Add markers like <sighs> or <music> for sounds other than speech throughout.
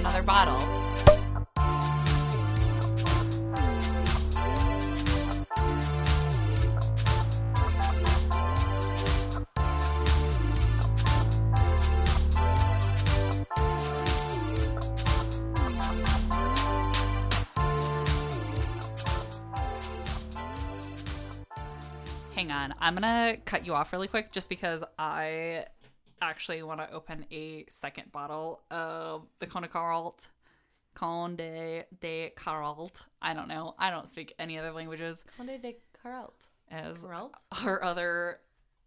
another bottle. Hang on. I'm going to cut you off really quick just because I actually want to open a second bottle of the Conde Caralt. Conde de Caralt. I don't know. I don't speak any other languages. Conde de Caralt. As Caralt? our other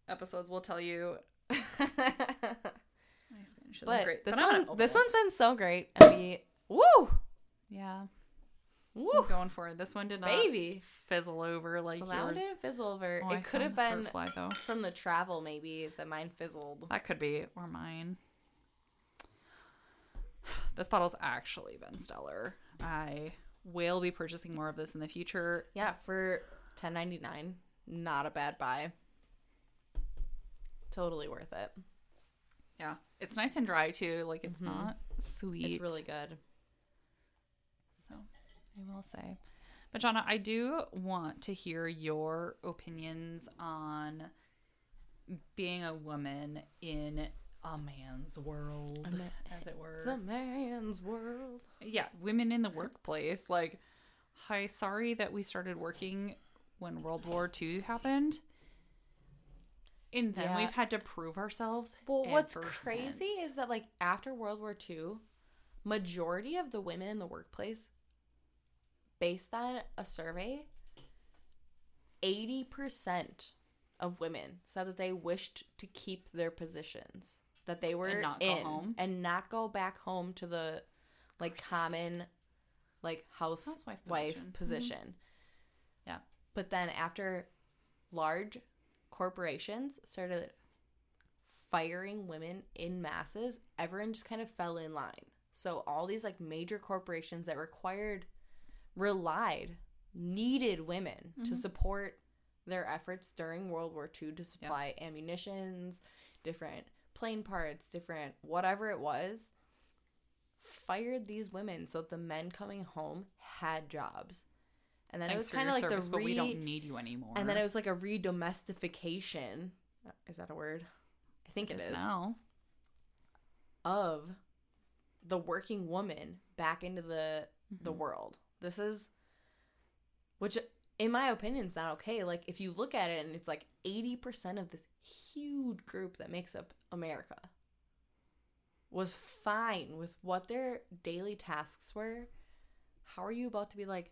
episodes will tell you. <laughs> My Spanish isn't But great. this but one, this one's been so great. And we, woo, Yeah. Woo, going for it. This one did not baby. fizzle over like so that one yours. didn't fizzle over. Oh, it could have been though. from the travel, maybe that mine fizzled. That could be, or mine. <sighs> This bottle's actually been stellar. I will be purchasing more of this in the future. Yeah, for ten ninety nine, not a bad buy. Totally worth it. Yeah, it's nice and dry too. Like it's not sweet. Mm-hmm. It's really good. I will say. But Jonna, I do want to hear your opinions on being a woman in a man's world, ma- as it were. It's a man's world. yeah, women in the workplace. Like, hi, sorry that we started working when World War II happened. And then Yeah. we've had to prove ourselves. Well, what's crazy since. is that like after World War II, majority of the women in the workplace, based on a survey, eighty percent of women said that they wished to keep their positions that they were not go in home? and not go back home to the like common like housewife Housewife position. position. Mhm. Yeah. But then after large corporations started firing women in masses, everyone just kind of fell in line. So all these like major corporations that required relied needed women to support their efforts during World War II to supply ammunitions, different plane parts, different whatever it was. Fired these women so that the men coming home had jobs. And then Thanks it was kind of like service, the but we don't need you anymore. and then it was like a redomestication. Is that a word? I think it Yes, is. now. Of the working woman back into the the Mm-hmm. world. This is which in my opinion is not okay. Like if you look at it and it's like 80% of this huge group that makes up America was fine with what their daily tasks were. How are you about to be like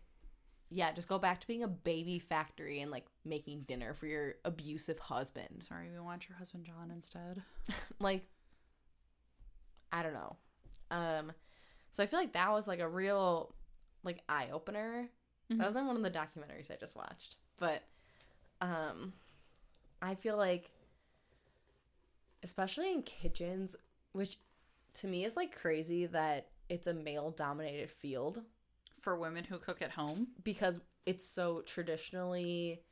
yeah, just go back to being a baby factory and like making dinner for your abusive husband. Sorry, we want your husband John instead. <laughs> Like I don't know. Um so I feel like that was like a real like eye opener. Mhm. That was in one of the documentaries I just watched. But um I feel like especially in kitchens, which to me is like crazy that it's a male dominated field For women who cook at home, because it's so traditionally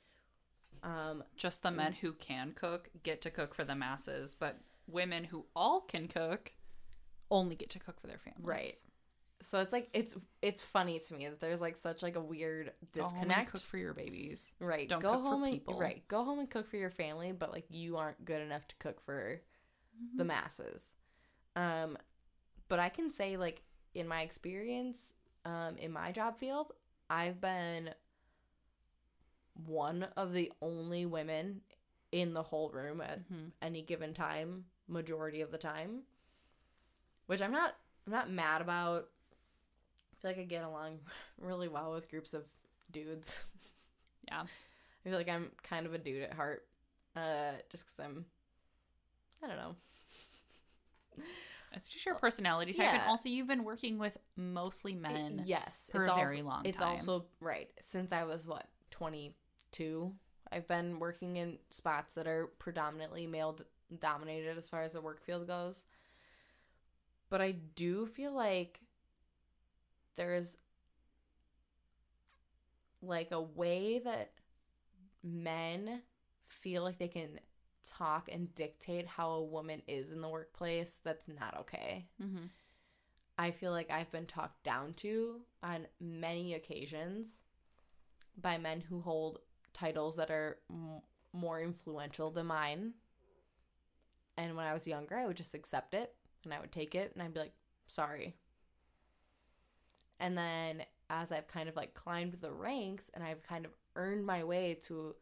um just the men who can cook get to cook for the masses, but women who all can cook only get to cook for their families. Right. So it's like it's it's funny to me that there's like such like a weird Go home and disconnect cook for your babies. right don't go cook for home and people. right go home and cook for your family but like you aren't good enough to cook for Mm-hmm. the masses um but i can say like in my experience um in my job field i've been one of the only women in the whole room at Mhm. any given time majority of the time which i'm not i'm not mad about feel like i get along <laughs> really well with groups of dudes <laughs> Yeah. i feel like i'm kind of a dude at heart uh just because i'm i don't know <laughs> It's just your personality type, and also you've been working with mostly men. yes for it's a also, very long Time. it's also right since i was what 22 i've been working in spots that are predominantly male dominated as far as the work field goes but i do feel like there's like a way that men feel like they can talk and dictate how a woman is in the workplace that's not okay Mm-hmm. I feel like I've been talked down to on many occasions by men who hold titles that are m- more influential than mine. And when I was younger, I would just accept it and I would take it and I'd be like, sorry. And then as I've kind of like climbed the ranks and I've kind of earned my way to,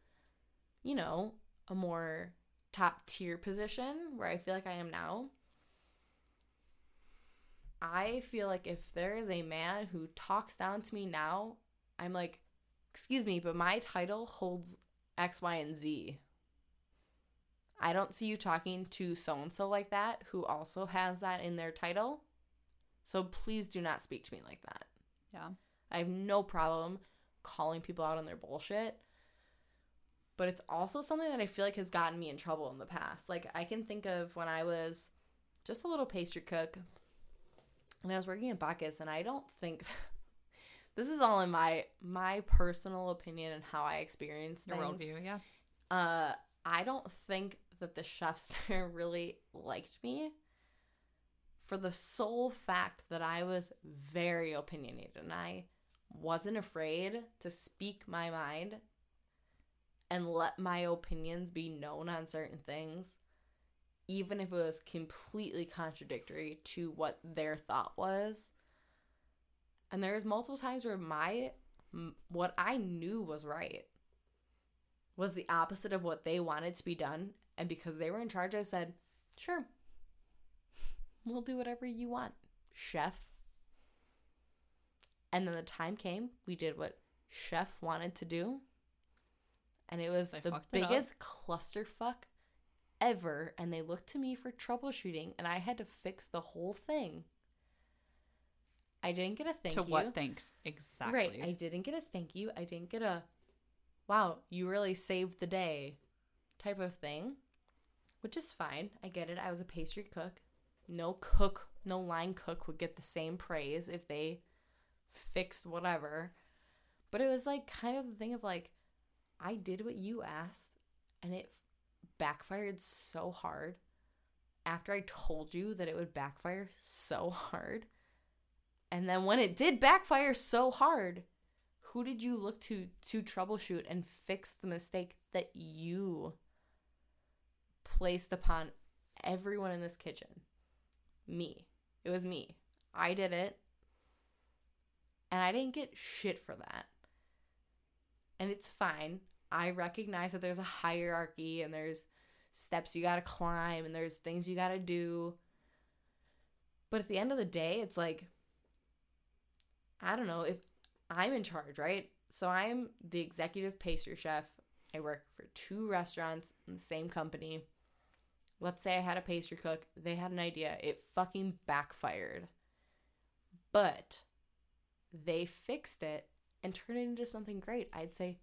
you know, a more top tier position where I feel like I am now, I feel like if there is a man who talks down to me now, I'm like, excuse me, but my title holds X, Y, and Z. I don't see you talking to so and so like that who also has that in their title. So please do not speak to me like that. Yeah. I have no problem calling people out on their bullshit. But it's also something that I feel like has gotten me in trouble in the past. Like I can think of when I was just a little pastry cook and I was working at Bacchus and I don't think <laughs> this is all in my my personal opinion and how I experience Your things. worldview, yeah. Uh I don't think that the chefs <laughs> there really liked me for the sole fact that I was very opinionated and I wasn't afraid to speak my mind and let my opinions be known on certain things, even if it was completely contradictory to what their thought was. And there's multiple times where my what I knew was right was the opposite of what they wanted to be done, and because they were in charge, I said, "Sure, we'll do whatever you want, chef." And then the time came, we did what chef wanted to do. And it was They the fucked it up. biggest clusterfuck ever. And they looked to me for troubleshooting, and I had to fix the whole thing. I didn't get a thank to you. what thanks exactly? Right. I didn't get a thank you. I didn't get a wow, you really saved the day type of thing, which is fine. I get it. I was a pastry cook. No cook, no line cook would get the same praise if they fixed whatever. But it was like kind of the thing of like, I did what you asked and it backfired so hard after I told you that it would backfire so hard. And then when it did backfire so hard, who did you look to to troubleshoot and fix the mistake that you placed upon everyone in this kitchen? Me. It was me. I did it. And I didn't get shit for that. And it's fine. I recognize that there's a hierarchy and there's steps you got to climb and there's things you got to do. But at the end of the day, it's like I don't know if I'm in charge, right? So I'm the executive pastry chef. I work for two restaurants in the same company. Let's say I had a pastry cook. They had an idea. It fucking backfired. But they fixed it and turned it into something great. I'd say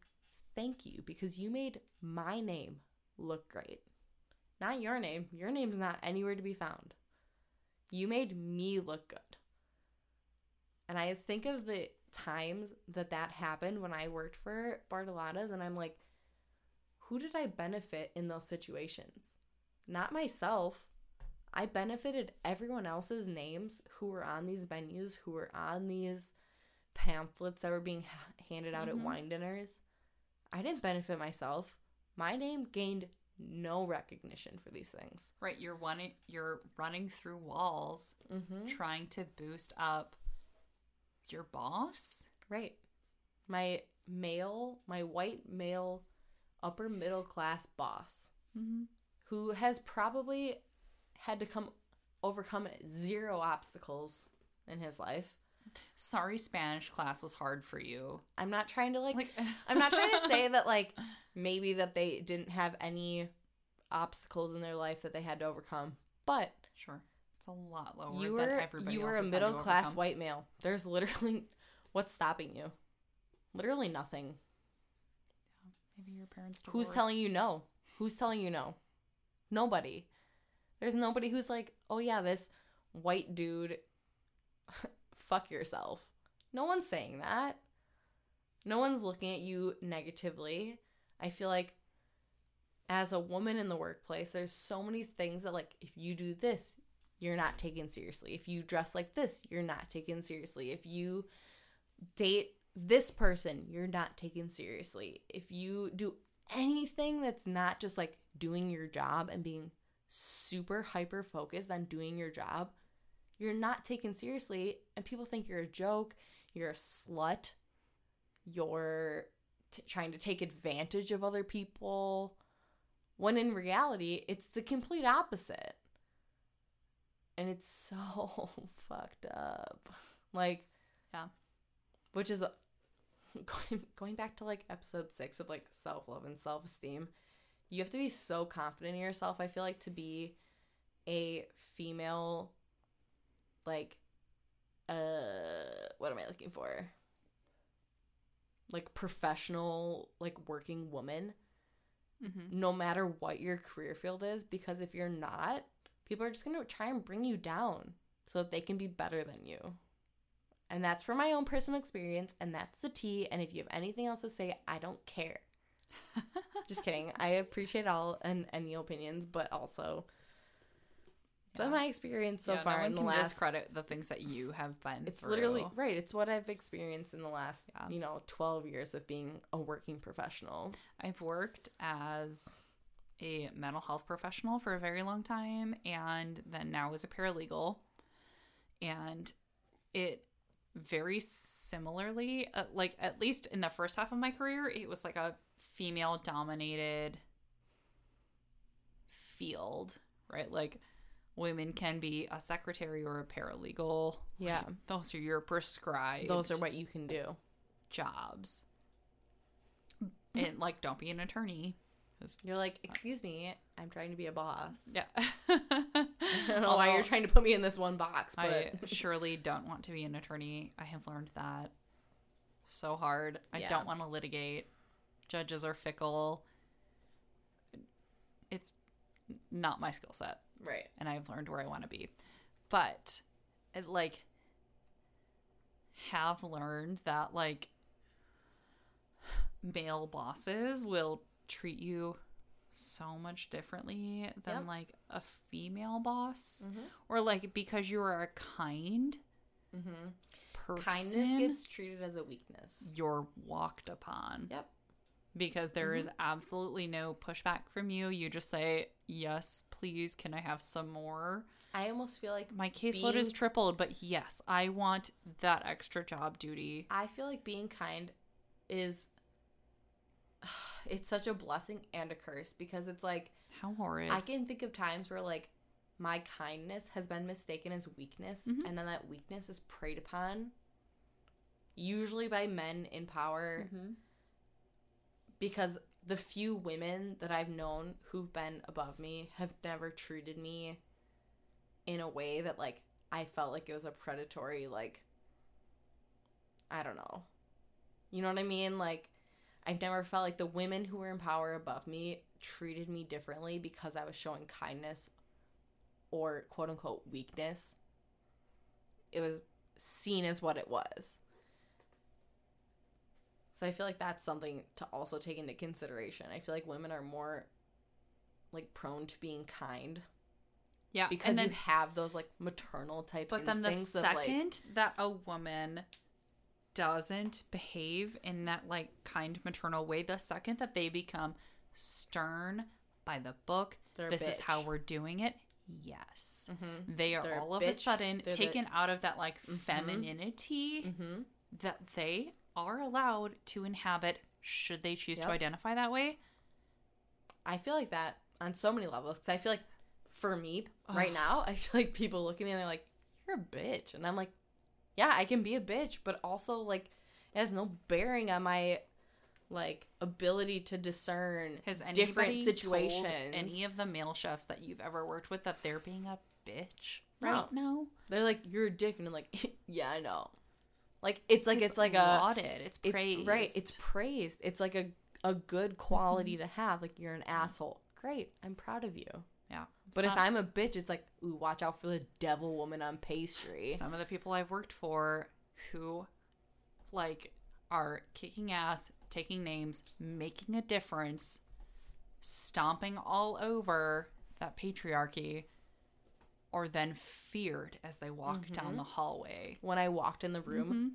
thank you because you made my name look great. Not your name. Your name's not anywhere to be found. You made me look good. And I think of the times that that happened when I worked for Bartolotta's, and I'm like, who did I benefit in those situations? Not myself. I benefited everyone else's names who were on these menus, who were on these pamphlets that were being ha- handed out Mhm. at wine dinners. I didn't benefit myself. My name gained no recognition for these things. Right. You're running. You're running through walls, Mm-hmm. trying to boost up your boss. Right. My male, my white male, upper middle class boss Mm-hmm. Who has probably had to come overcome zero obstacles in his life. Sorry, Spanish class was hard for you. I'm not trying to like, Like, <laughs> I'm not trying to say that like maybe that they didn't have any obstacles in their life that they had to overcome, but Sure, it's a lot lower. you than were everybody you were else a has had to middle class overcome. white male. There's literally <laughs> what's stopping you? Literally nothing. Maybe your parents. Who's telling you no? Who's telling you no? Nobody. There's nobody who's like, oh yeah, this white dude, <laughs> fuck yourself. No one's saying that. No one's looking at you negatively. I feel like as a woman in the workplace, there's so many things that, like, if you do this, you're not taken seriously. If you dress like this, you're not taken seriously. If you date this person, you're not taken seriously. If you do anything that's not just like doing your job and being super hyper focused on doing your job, you're not taken seriously. And people think you're a joke, you're a slut, you're t- trying to take advantage of other people when in reality it's the complete opposite. And it's <laughs> so fucked up. Like Yeah. which is <laughs> going, going back to like episode six of like self-love and self-esteem you have to be so confident in yourself i feel like to be a female like uh what am i looking for? Like professional like working woman. Mm-hmm. no matter what your career field is because if you're not people are just going to try and bring you down so that they can be better than you. And that's from my own personal experience and that's the tea and if you have anything else to say i don't care <laughs> just kidding i appreciate all and any opinions but also but my experience so Yeah, far no in the last discredit the things that you have been it's through. literally right it's what i've experienced in the last Yeah. you know 12 years of being a working professional I've worked as a mental health professional for a very long time and then now as a paralegal. And it very similarly, uh, like at least in the first half of my career, it was like a female dominated field, right? Like women can be a secretary or a paralegal. yeah Those are your prescribed those are what you can do jobs. And like don't be an attorney. You're like, excuse me, I'm trying to be a boss. Yeah. <laughs> I don't know why you're trying to put me in this one box, but I <laughs> surely don't want to be an attorney. I have learned that so hard. I Yeah. don't want to litigate. Judges are fickle. It's not my skill set, right. and I've learned where I want to be. But it like have learned that like male bosses will treat you so much differently than Yep. like a female boss Mm-hmm. or like because you are a kind Mm-hmm. person Kindness gets treated as a weakness. you're walked upon Yep. Because there is absolutely no pushback from you. You just say yes please can i have some more? I almost feel like my caseload is tripled but yes i want that extra job duty. I feel like being kind is <sighs> it's such a blessing and a curse because it's like how horrid. I can think of times where like my kindness has been mistaken as weakness Mhm. and then that weakness is preyed upon usually by men in power Mm-hmm. Because the few women that I've known who've been above me have never treated me in a way that like I felt like it was a predatory like I don't know. You know what I mean? Like I've never felt like the women who were in power above me treated me differently because I was showing kindness or quote unquote weakness. It was seen as what it was. So I feel like that's something to also take into consideration. I feel like women are more like prone to being kind yeah because then, you have those like maternal type but then the instincts of like second that a woman doesn't behave in that like kind maternal way the second that they become stern by the book this is how we're doing it yes Mhm. they are They're all of a sudden They're the- taken out of that like Mhm. femininity mm-hmm. that they are allowed to inhabit should they choose Yep. to identify that way I feel like that on so many levels because I feel like for me right now, I feel like people look at me and they're like, "You're a bitch," and I'm like, "Yeah, I can be a bitch, but also like it has no bearing on my like ability to discern has anybody different told situations." any of the male chefs that you've ever worked with that they're being a bitch No. right now they're like, "You're a dick," and I'm like, <laughs> "Yeah, I know." Like it's like it's, like a lauded it's it's praised right. It's praised. It's like a a good quality mm-hmm. to have. Like you're an asshole. Great. I'm proud of you. yeah But if I'm a bitch, it's like, ooh, watch out for the devil woman on pastry. some of the people I've worked for who like are kicking ass, taking names, making a difference, stomping all over that patriarchy are then feared as they walk down the hallway. When I walked in the room, Mhm.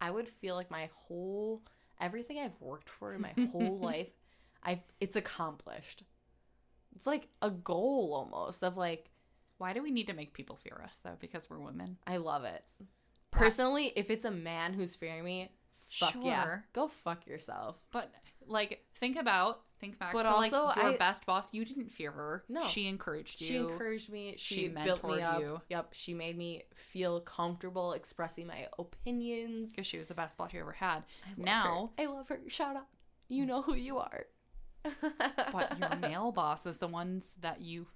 I would feel like my whole everything I've worked for in my <laughs> whole life, I've it's accomplished. It's like a goal almost of like Why do we need to make people fear us though? Because we're women. I love it. Personally, if it's a man who's fearing me, fuck yeah, Sure. go fuck yourself. But like, think about think back But to also, like your I- best boss. You didn't fear her. No. she encouraged you. She encouraged me. She, She built me up. you. Yep. She made me feel comfortable expressing my opinions. because she was the best boss you ever had. I now, her. I love her. Shout out. You know who you are. <laughs> but your male bosses, the ones that you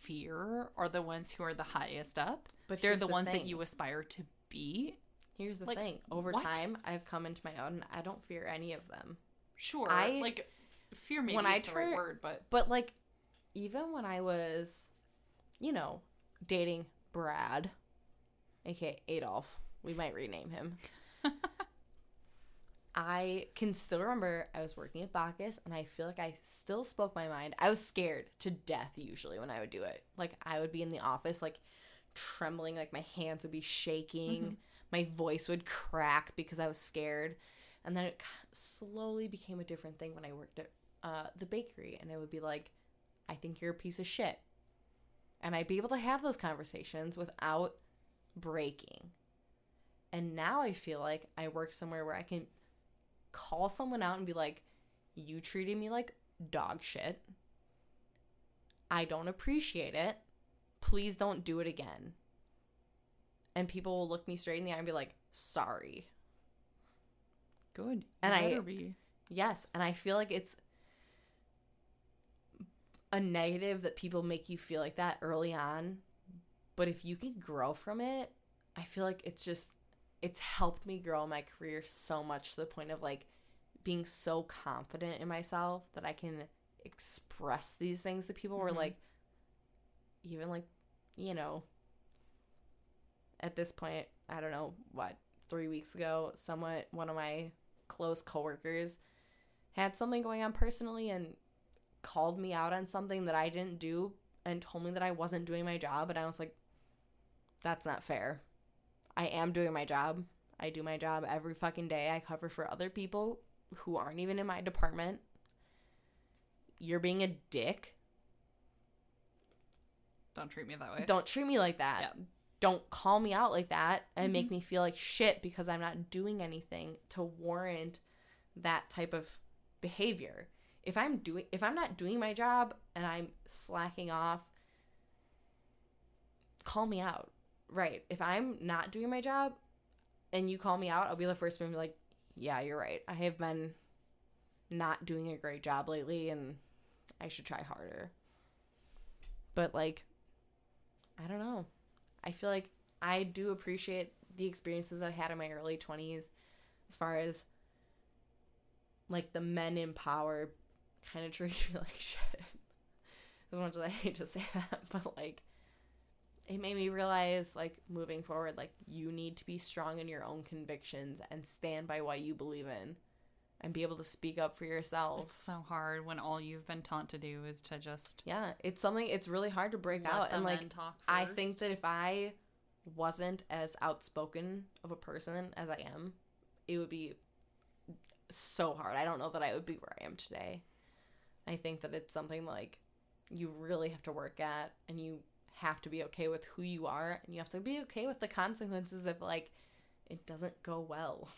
fear, are the ones who are the highest up. But They're here's the, ones thing. that you aspire to be. Here's the like, thing. Over what? time, I've come into my own. I don't fear any of them. Sure, I- like fear maybe when is I the right word, but But like, even when I was, you know, dating Brad, aka Adolf, we might rename him. <laughs> I can still remember I was working at Bacchus and I feel like I still spoke my mind. I was scared to death usually when I would do it. Like I would be in the office like trembling, like my hands would be shaking, mm-hmm. my voice would crack because I was scared. And then it slowly became a different thing when I worked at uh, the bakery and it would be like, I think you're a piece of shit. And I'd be able to have those conversations without breaking. And now I feel like I work somewhere where I can call someone out and be like, You treated me like dog shit. I don't appreciate it. Please don't do it again. And people will look me straight in the eye and be like, Sorry. good. And I- be. Yes. And I feel like it's a negative that people make you feel like that early on. But if you can grow from it, I feel like it's just, it's helped me grow my career so much to the point of like being so confident in myself that I can express these things that people where Mhm. like, even like, you know, at this point, I don't know what, three weeks ago, someone, one of my close coworkers had something going on personally and called me out on something that I didn't do and told me that I wasn't doing my job. And I was like, that's not fair. I am doing my job. I do my job every fucking day. I cover for other people who aren't even in my department. You're being a dick. Don't treat me that way. Don't treat me like that. Yeah. Don't call me out like that and Mm-hmm. make me feel like shit because I'm not doing anything to warrant that type of behavior. If I'm doing if I'm not doing my job and I'm slacking off, call me out. Right. If I'm not doing my job and you call me out, I'll be the first one to be like, "Yeah, you're right. I have been not doing a great job lately and I should try harder." But like I don't know. I feel like I do appreciate the experiences that I had in my early 20s as far as like the men in power kind of treated me <laughs> like shit. As much as I hate to say that, <laughs> but like it made me realize like moving forward like you need to be strong in your own convictions and stand by what you believe in and be able to speak up for yourself. It's so hard when all you've been taught to do is to just Yeah, it's something it's really hard to break out and like I think that if I wasn't as outspoken of a person as I am, it would be so hard. I don't know that I would be where I am today. I think that it's something like you really have to work at and you have to be okay with who you are and you have to be okay with the consequences if like it doesn't go well.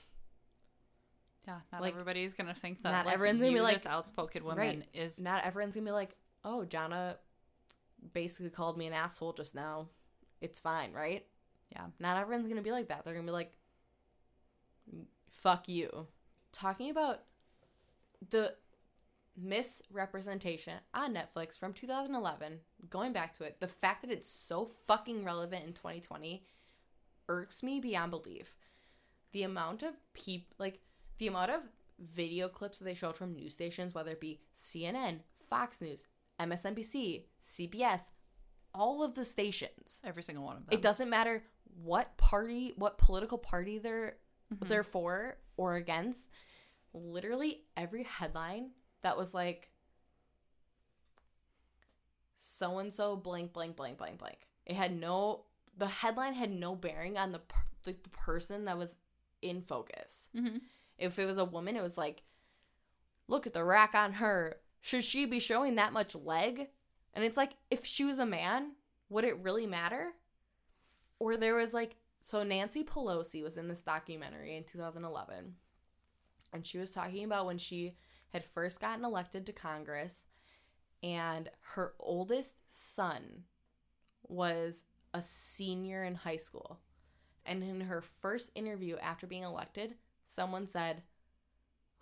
yeah, not like, everybody's gonna think that. not like, everyone's gonna be like- this outspoken woman Right. is Not everyone's going to be like, "Oh, Jana basically called me an asshole just now. It's fine, right?" Yeah. Not everyone's going to be like that. They're going to be like, fuck you. Talking about the Miss Representation on Netflix from 2011, going back to it, the fact that it's so fucking relevant in 2020 irks me beyond belief. The amount of peop like the amount of video clips that they showed from news stations, whether it be CNN, Fox News, MSNBC, CBS, all of the stations. every single one of them. It doesn't matter what party, what political party they're Mhm. they're for or against. Literally every headline that was like so and so blank blank blank blank blank. It had no the headline had no bearing on the per- the, the person that was in focus. Mm-hmm. If it was a woman, it was like, look at the rack on her. Should she be showing that much leg? And it's like, if she was a man, would it really matter? Or there was like, so Nancy Pelosi was in this documentary in 2011, and she was talking about when she had first gotten elected to Congress, and her oldest son was a senior in high school. And in her first interview after being elected, someone said,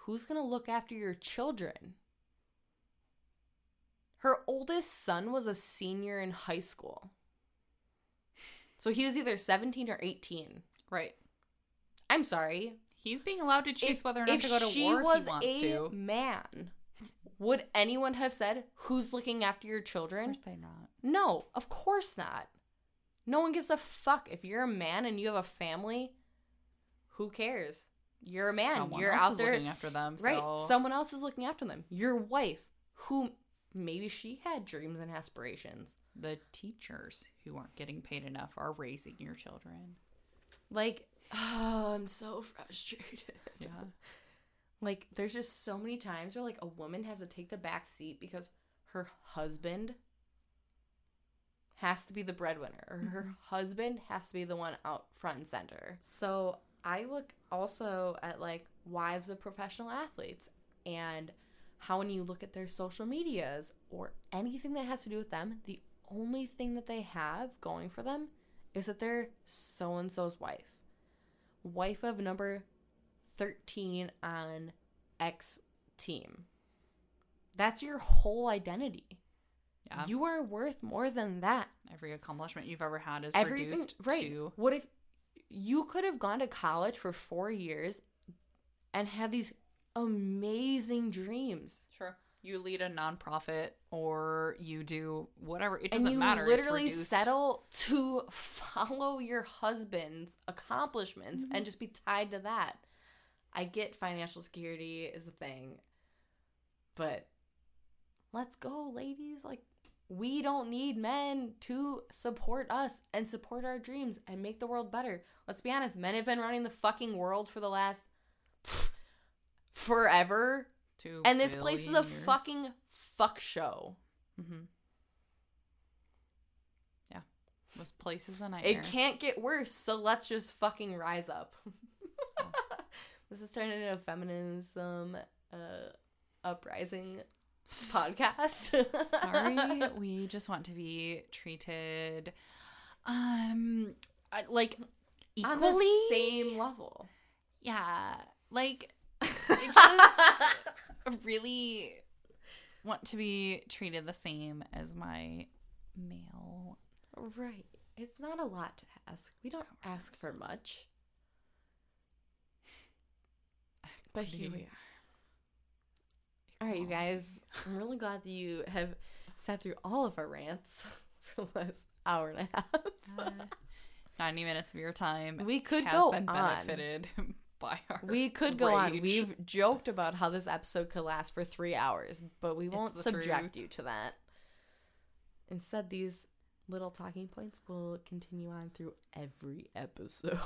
Who's going to look after your children? Her oldest son was a senior in high school. So he was either 17 or 18. Right. I'm sorry. He's being allowed to choose If- whether or not to go to war if he wants a to. man, would anyone have said, Who's looking after your children? Of course they not. No, of course not. No one gives a fuck. If you're a man and you have a family, who cares? You're a man. Someone you're else out is there. looking after them. Right. Someone else is looking after them. Your wife, who maybe she had dreams and aspirations. the teachers who aren't getting paid enough are raising your children. Like, oh, I'm so frustrated. Yeah. Like, there's just so many times where, like, a woman has to take the back seat because her husband has to be the breadwinner or her mm-hmm. husband has to be the one out front and center. So I look also at, like, wives of professional athletes and how when you look at their social medias or anything that has to do with them, the only thing that they have going for them is that they're so and so's wife. Wife of number 13 on X team. That's your whole identity. Yeah. You are worth more than that. Every accomplishment you've ever had is Everything reduced right. to What if you could have gone to college for 4 years and had these amazing dreams? Sure. You lead a nonprofit or you do whatever. It doesn't you matter. Literally settle to follow your husband's accomplishments Mm-hmm. and just be tied to that. I get financial security is a thing, but let's go, ladies. Like, we don't need men to support us and support our dreams and make the world better. Let's be honest, men have been running the fucking world for the last pff, forever. Two And this place is a years. fucking fuck show. Mm-hmm. Yeah. This place is a nightmare. It can't get worse, so let's just fucking rise up. <laughs> this is turning into a feminism uh, uprising <laughs> podcast. Sorry, <laughs> we just want to be treated um like equally. On the same level. Yeah, like I just <laughs> really want to be treated the same as my male. Right. It's not a lot to ask. We don't ask for much. But here we are. All right, you guys. I'm really glad that you have sat through all of our rants <laughs> for the last hour and a half. Uh, Ninety minutes of your time We could go been on. benefited by <laughs> our. We could go on. We've joked about how this episode could last for three hours, but we won't subject truth. you to that. Instead, these little talking points will continue on through every episode.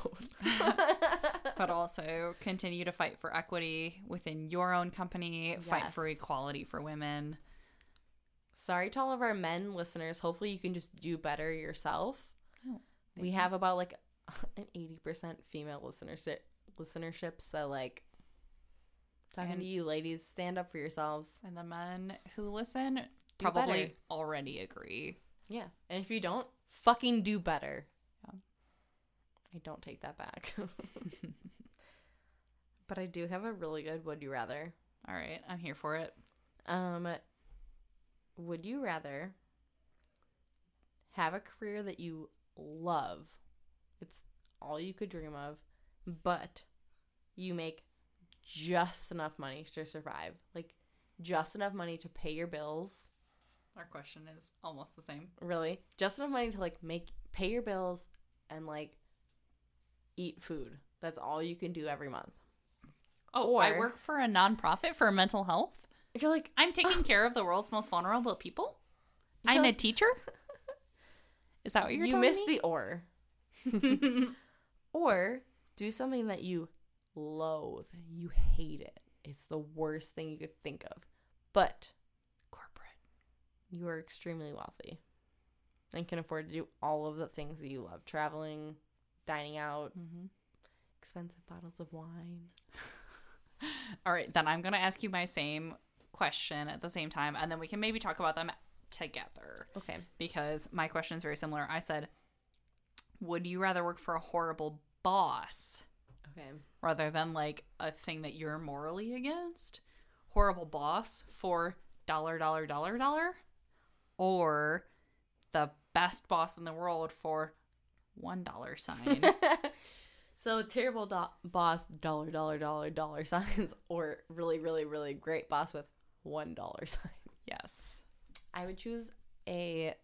<laughs> but <laughs> also continue to fight for equity within your own company, fight for equality for women. Sorry to all of our men listeners. Hopefully, you can just do better yourself. Oh, we thank have about like an 80% female listenership, listenership. So, like, talking And- to you ladies, stand up for yourselves. And the men who listen probably better. already agree. Yeah. And if you don't, fucking do better. Yeah. I don't take that back. <laughs> but I do have a really good would you rather. All right, I'm here for it. Um would you rather have a career that you love? It's all you could dream of, but you make just enough money to survive. Like just enough money to pay your bills Our question is almost the same. really just enough money to like make pay your bills and like eat food that's all you can do every month Oh, I work for a nonprofit for mental health. you're like I'm taking care of the world's most vulnerable people. You're I'm a teacher. <laughs> Is that what you're you missed me? the or. <laughs> <laughs> or do something that you loathe. You hate it. It's the worst thing you could think of. But corporate. you are extremely wealthy and can afford to do all of the things that you love traveling, dining out, Mm-hmm. expensive bottles of wine. <laughs> All right, then I'm gonna ask you my same question at the same time, and then we can maybe talk about them together Okay. because my question is very similar. I said, "Would you rather work for a horrible boss Okay. rather than like a thing that you're morally against? Horrible boss for dollar, dollar, dollar, dollar, or the best boss in the world for one dollar sign?" <laughs> so terrible do- boss, dollar, dollar, dollar, dollar <laughs> signs, or really, really, really great boss with one dollar <laughs> sign. yes. I would choose a.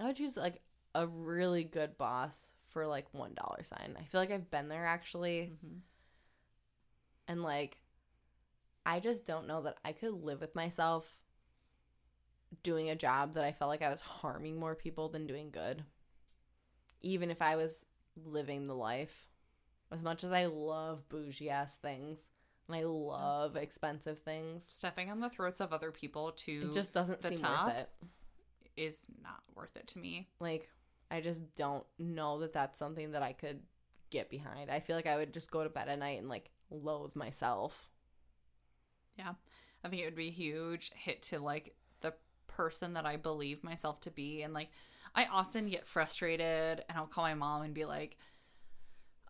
I would choose like a really good boss for like one dollar sign. I feel like I've been there actually, Mhm. and like, I just don't know that I could live with myself doing a job that I felt like I was harming more people than doing good. Even if I was living the life, as much as I love bougie ass things and I love expensive things, Stepping on the throats of other people to it just doesn't seem worth it. is not worth it to me. like i just don't know that that's something that i could get behind i feel like i would just go to bed at night and like loathe myself Yeah. I think it would be a huge hit to like the person that I believe myself to be. And like, I often get frustrated and I'll call my mom and be like,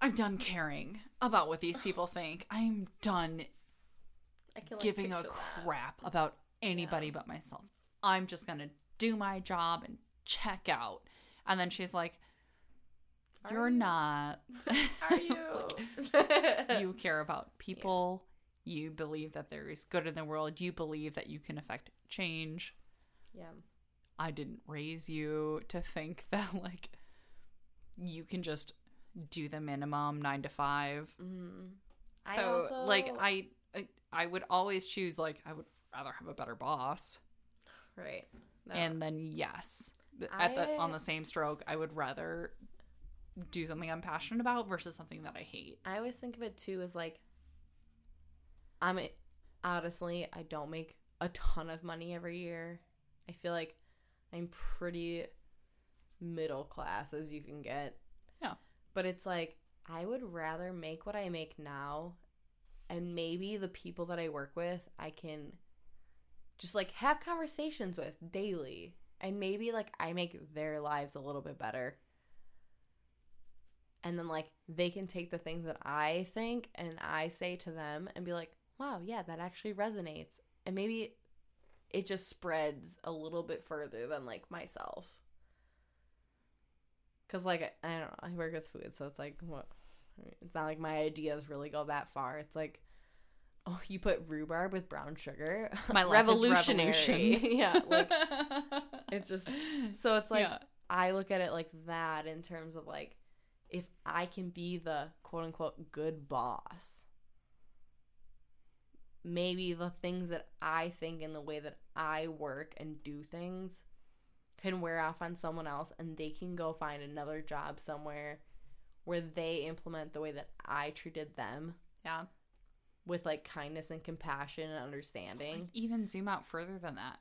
I'm done caring about what these people <sighs> think. I'm done can giving a crap about anybody but myself. I'm just going to do my job and check out. And then she's like, You're you? not. <laughs> are <laughs> you you care about <laughs> people. You believe that there is good in the world. You believe that you can affect change. yeah I didn't raise you to think that like you can just do the minimum 9 to 5. mm. I So also- like I, I I would always choose like I would rather have a better boss. right No. And then yes, at the I- on the same stroke, I would rather do something I'm passionate about versus something that I hate. i always think of it too as like i'm honestly i don't make a ton of money every year i feel like i'm pretty middle class as you can get Yeah. but it's like I would rather make what I make now and maybe the people that I work with I can just like have conversations with daily and maybe like I make their lives a little bit better. And then like they can take the things that I think and I say to them and be like, "Wow, yeah, that actually resonates." And maybe it just spreads a little bit further than like myself. Cause like I don't know, I work with food, so it's like what? It's not like my ideas really go that far. It's like, oh, you put rhubarb with brown sugar, <laughs> My <laughs> life is revolutionary. revolution. <laughs> yeah, like it's just so it's like Yeah. I look at it like that in terms of like if I can be the quote unquote good boss, maybe the things that I think and the way that I work and do things can wear off on someone else and they can go find another job somewhere where they implement the way that I treated them yeah. With like kindness and compassion and understanding. Even zoom out further than that.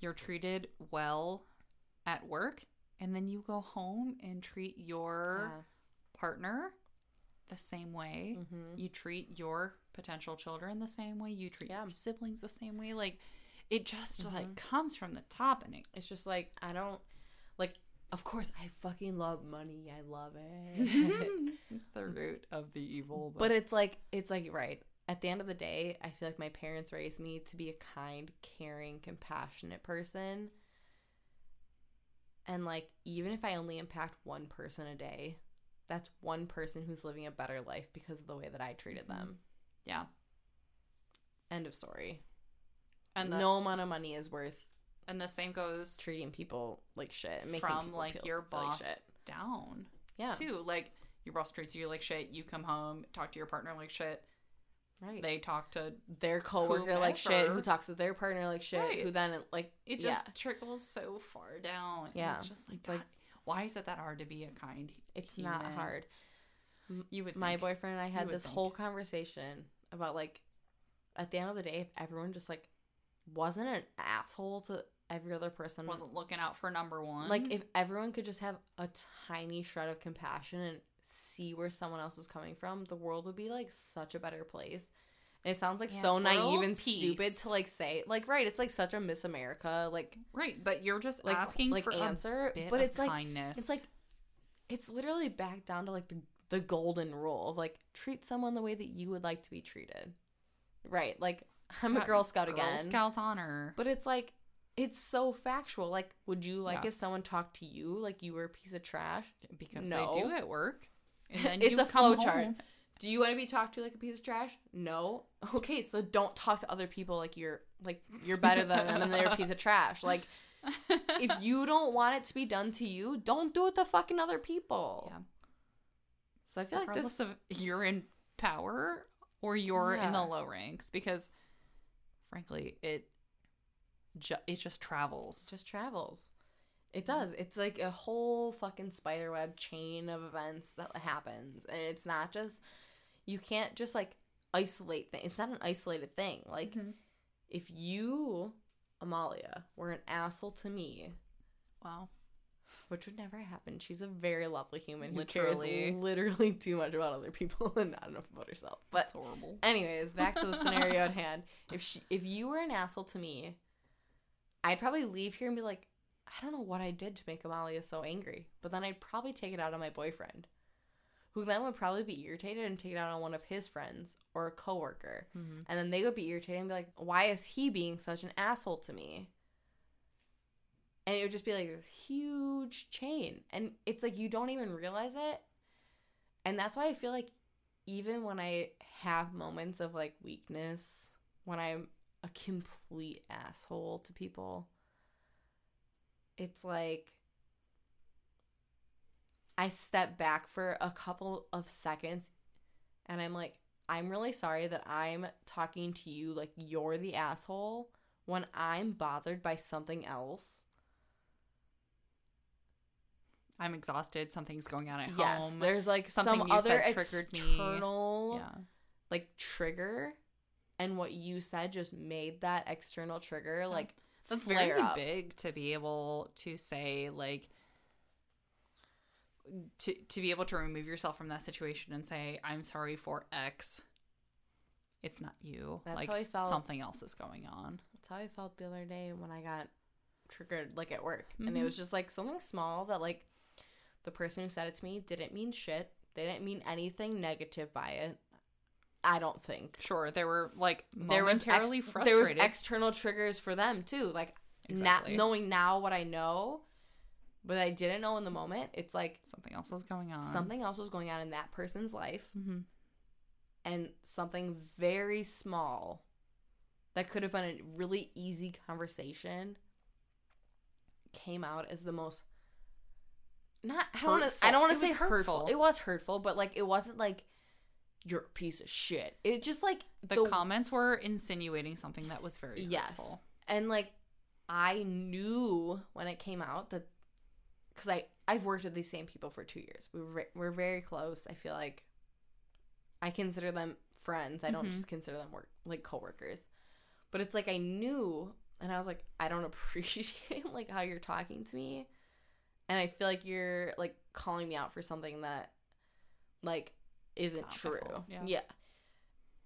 You're treated well at work, and then you go home and treat your partner the same way. hmm You treat your potential children the same way. You treat Yeah. your siblings the same way. Like it just Mhm. like comes from the top, and it It's just like I don't like. Of course, I fucking love money. I love <laughs> it. it's the root of the evil. but it's like it's like right at the end of the day, I feel like my parents raised me to be a kind, caring, compassionate person. And like even if I only impact one person a day, that's one person who's living a better life because of the way that I treated them. Mm-hmm. yeah, End of story. and the, no amount of money is worth and the same goes treating people like shit. Making from people like feel- your feel like shit. down. Yeah. too. Like your boss treats you like shit. You come home, talk to your partner like shit. Right. They talk to their coworker like shit, who talks to their partner like shit, Right. who then like it yeah, just trickles so far down. Yeah. It's just like It's like- why is it that hard to be a kind it's not hard. You would My boyfriend and I had this think. whole conversation about like at the end of the day, if everyone just like wasn't an asshole to every other person, wasn't looking out for number one. like if everyone could just have a tiny shred of compassion and see where someone else is coming from, the world would be like such a better place. And it sounds like Yeah, so naive and stupid to like say like right, it's like such a Miss America like right, but you're just like asking like for answer, but it's like kindness. it's like it's literally back down to like the the golden rule of like treat someone the way that you would like to be treated. Right. Like <laughs> I'm a Girl Scout again. Girl again. Scout honor. But it's like it's so factual. Like would you like Yeah. if someone talked to you like you were a piece of trash? because No. they do at work. <laughs> And then It's a flow chart. Do you want to be talked to like a piece of trash? No. Okay, so don't talk to other people like you're like you're better than them and they're a piece of trash. Like <laughs> if you don't want it to be done to you, don't do it to fucking other people. Yeah. So I feel like this of you're in power or you're in the low ranks because frankly it ju- it just travels just travels. It does. It's like a whole fucking spiderweb chain of events that happens, and it's not just you can't just like isolate things. It's not an isolated thing. Like Mhm. if you, Amalia, were an asshole to me, wow which would never happen. She's a very lovely human who Literally. cares literally <laughs> too much about other people <laughs> and not enough about herself. But that's horrible anyways, back to the scenario <laughs> at hand. If she, if you were an asshole to me, I'd probably leave here and be like, I don't know what I did to make Amalia so angry. But then I'd probably take it out on my boyfriend, who then would probably be irritated and take it out on one of his friends or a coworker. Mhm. And then they would be irritated and be like, why is he being such an asshole to me? And it would just be like this huge chain. And it's like you don't even realize it. And that's why I feel like even when I have moments of like weakness, when I'm a complete asshole to people, it's like I step back for a couple of seconds and I'm like, I'm really sorry that I'm talking to you like you're the asshole when I'm bothered by something else. i'm exhausted. Something's going on at yes, home. there's like something some other triggered me. external yeah. like trigger, and what you said just made that external trigger like that's very up. big to be able to say like to to be able to remove yourself from that situation and say i'm sorry for x it's not you That's like how I felt. something else is going on That's how I felt the other day when I got triggered like at work. And it Mhm. was just like something small that like the person who said it to me didn't mean shit. They didn't mean anything negative by it. I don't think. sure there were like There was ex- momentarily there was external triggers for them too. Like Exactly. not knowing now what I know, but I didn't know in the moment. It's like something else was going on something else was going on in that person's life hmm and something very small that could have been a really easy conversation came out as the most not I don't want to I don't want to say hurtful. hurtful. It was hurtful, but like it wasn't like you're a piece of shit. It just like the, comments were insinuating something that was very Yes. hurtful. and like I knew when it came out that because I I've worked with these same people for two years. We were we're very close. I feel like I consider them friends. I don't Mhm. just consider them work like coworkers. But it's like I knew, and I was like, I don't <laughs> appreciate like how you're talking to me, and I feel like you're like calling me out for something that like isn't true. yeah. yeah,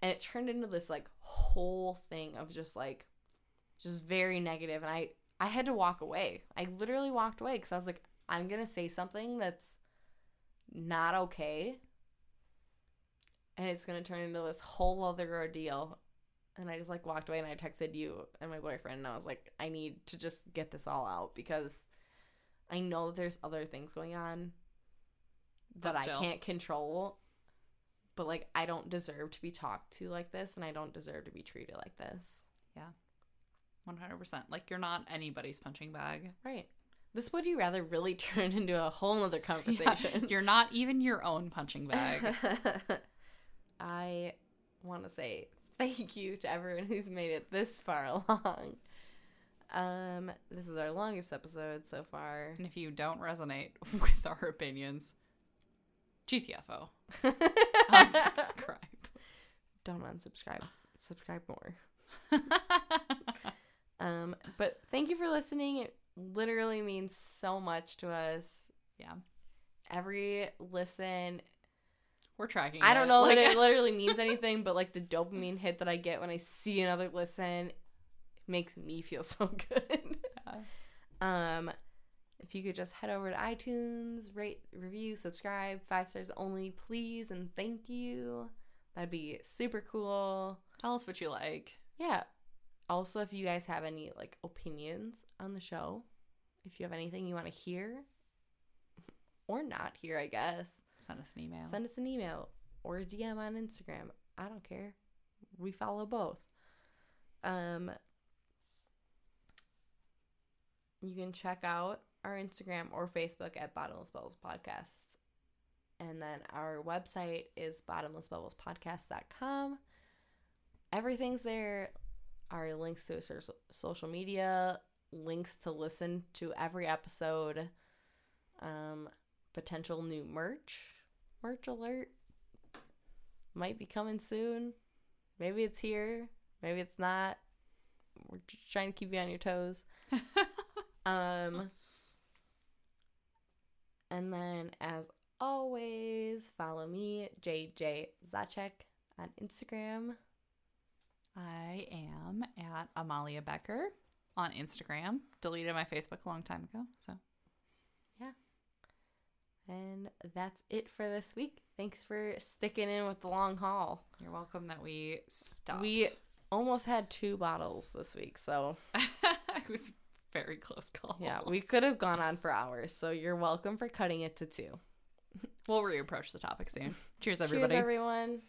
and it turned into this like whole thing of just like just very negative. And i i had to walk away. I literally walked away because i was like i'm gonna say something that's not okay. And it's gonna turn into this whole other ordeal. And i just like walked away and i texted you and my boyfriend and i was like i need to just get this all out because i know that there's other things going on that i can't control but like i don't deserve to be talked to like this and i don't deserve to be treated like this Yeah. 100%. Like you're not anybody's punching bag. Right. This would you rather really <laughs> turned into a whole nother <laughs> Yeah, conversation. you're not even your own punching bag. <laughs> I want to say thank you to everyone who's made it this far along. Um, this is our longest episode so far. And if you don't resonate with our opinions, GTFO. <laughs> Unsubscribe. Don't unsubscribe. Subscribe more. <laughs> Um, but thank you for listening. It literally means so much to us. yeah. Every listen, We're tracking. I don't it. know Like, that it <laughs> literally means anything, but like the dopamine hit that I get when I see another listen makes me feel so good. um, if you could just head over to iTunes, rate, review, subscribe, five stars only, please, and thank you. That'd be super cool. Tell us what you like. Yeah. Also, if you guys have any like opinions on the show, if you have anything you want to hear <laughs> or not hear, I guess, Send us an email. send us an email or a DM on Instagram. I don't care. We follow both. Um, you can check out our Instagram or Facebook at Bottomless Bubbles Podcast. And then our website is bottomlessbubblespodcast.com. Everything's there. Our links to so- social media, links to listen to every episode, um, potential new merch, merch alert might be coming soon. Maybe it's here, maybe it's not. We're just trying to keep you on your toes. <laughs> Um, and then, as always, follow me, JJ Zacek, on Instagram. I am at Amalia Becker on Instagram. Deleted my Facebook a long time ago. So Yeah. And that's it for this week. Thanks for sticking in with the long haul. you're welcome that we stopped. We almost had two bottles this week, so <laughs> it was very close call. yeah, we could have gone on for hours. So you're welcome for cutting it to two. We'll reapproach the topic soon. Cheers, everybody. Cheers, everyone.